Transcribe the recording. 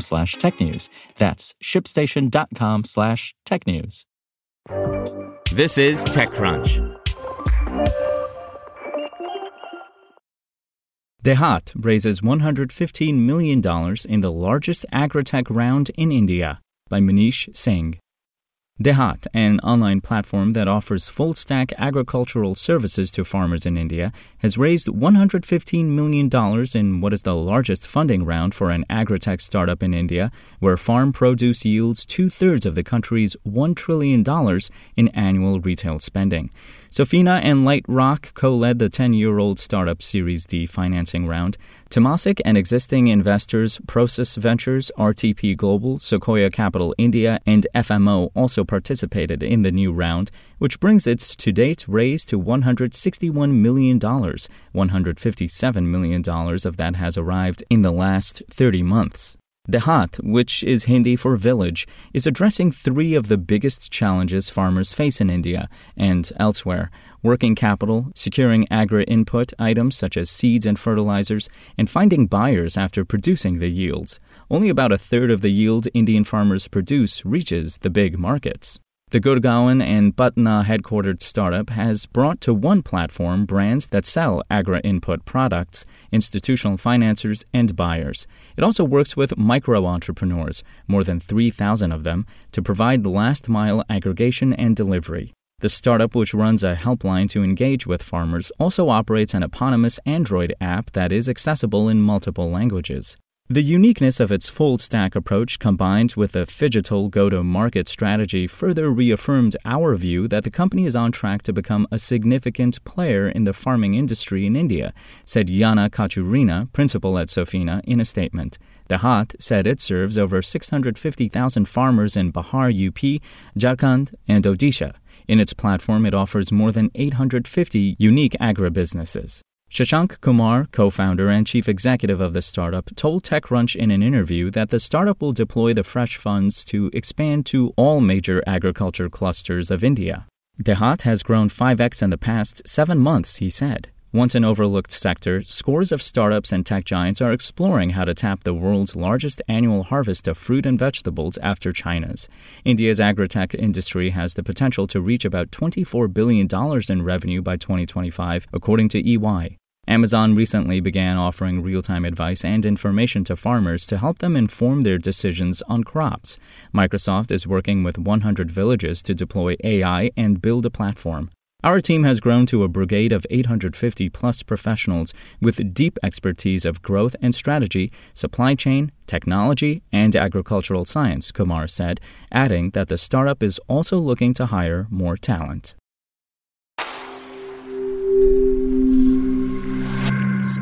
slash technews. That's shipstation.com slash technews. This is TechCrunch. DeHaat raises $115 million in the largest agritech round in India by Manish Singh. DeHaat, an online platform that offers full stack agricultural services to farmers in India, has raised $115 million in what is the largest funding round for an agritech startup in India, where farm produce yields two thirds of the country's $1 trillion in annual retail spending. Sofina and Lightrock co led the 10 year old startup Series D financing round. Temasek and existing investors Prosus Ventures, RTP Global, Sequoia Capital India, and FMO also participated in the new round, which brings its to date raise to $161 million. $157 million of that has arrived in the last 30 months. DeHaat, which is Hindi for village, is addressing three of the biggest challenges farmers face in India and elsewhere working capital, securing agri input items such as seeds and fertilizers, and finding buyers after producing the yields. Only about a third of the yield Indian farmers produce reaches the big markets. The Gurgaon and Patna headquartered startup has brought to one platform brands that sell agri input products, institutional financiers, and buyers. It also works with micro entrepreneurs, more than 3,000 of them, to provide last mile aggregation and delivery. The startup, which runs a helpline to engage with farmers, also operates an eponymous Android app that is accessible in multiple languages. The uniqueness of its full stack approach combined with a phygital go to market strategy further reaffirmed our view that the company is on track to become a significant player in the farming industry in India, said Yana Kachurina, principal at Sofina, in a statement. DeHaat said it serves over 650,000 farmers in Bihar, UP, Jharkhand, and Odisha. In its platform, it offers more than 850 unique agribusinesses. Shashank Kumar, co founder and chief executive of the startup, told TechCrunch in an interview that the startup will deploy the fresh funds to expand to all major agriculture clusters of India. DeHaat has grown 5x in the past seven months, he said. Once an overlooked sector, scores of startups and tech giants are exploring how to tap the world's largest annual harvest of fruit and vegetables after China's. India's agritech industry has the potential to reach about $24 billion in revenue by 2025, according to EY. Amazon recently began offering real time advice and information to farmers to help them inform their decisions on crops. Microsoft is working with 100 villages to deploy AI and build a platform. Our team has grown to a brigade of 850 plus professionals with deep expertise of growth and strategy, supply chain, technology, and agricultural science, Kumar said, adding that the startup is also looking to hire more talent.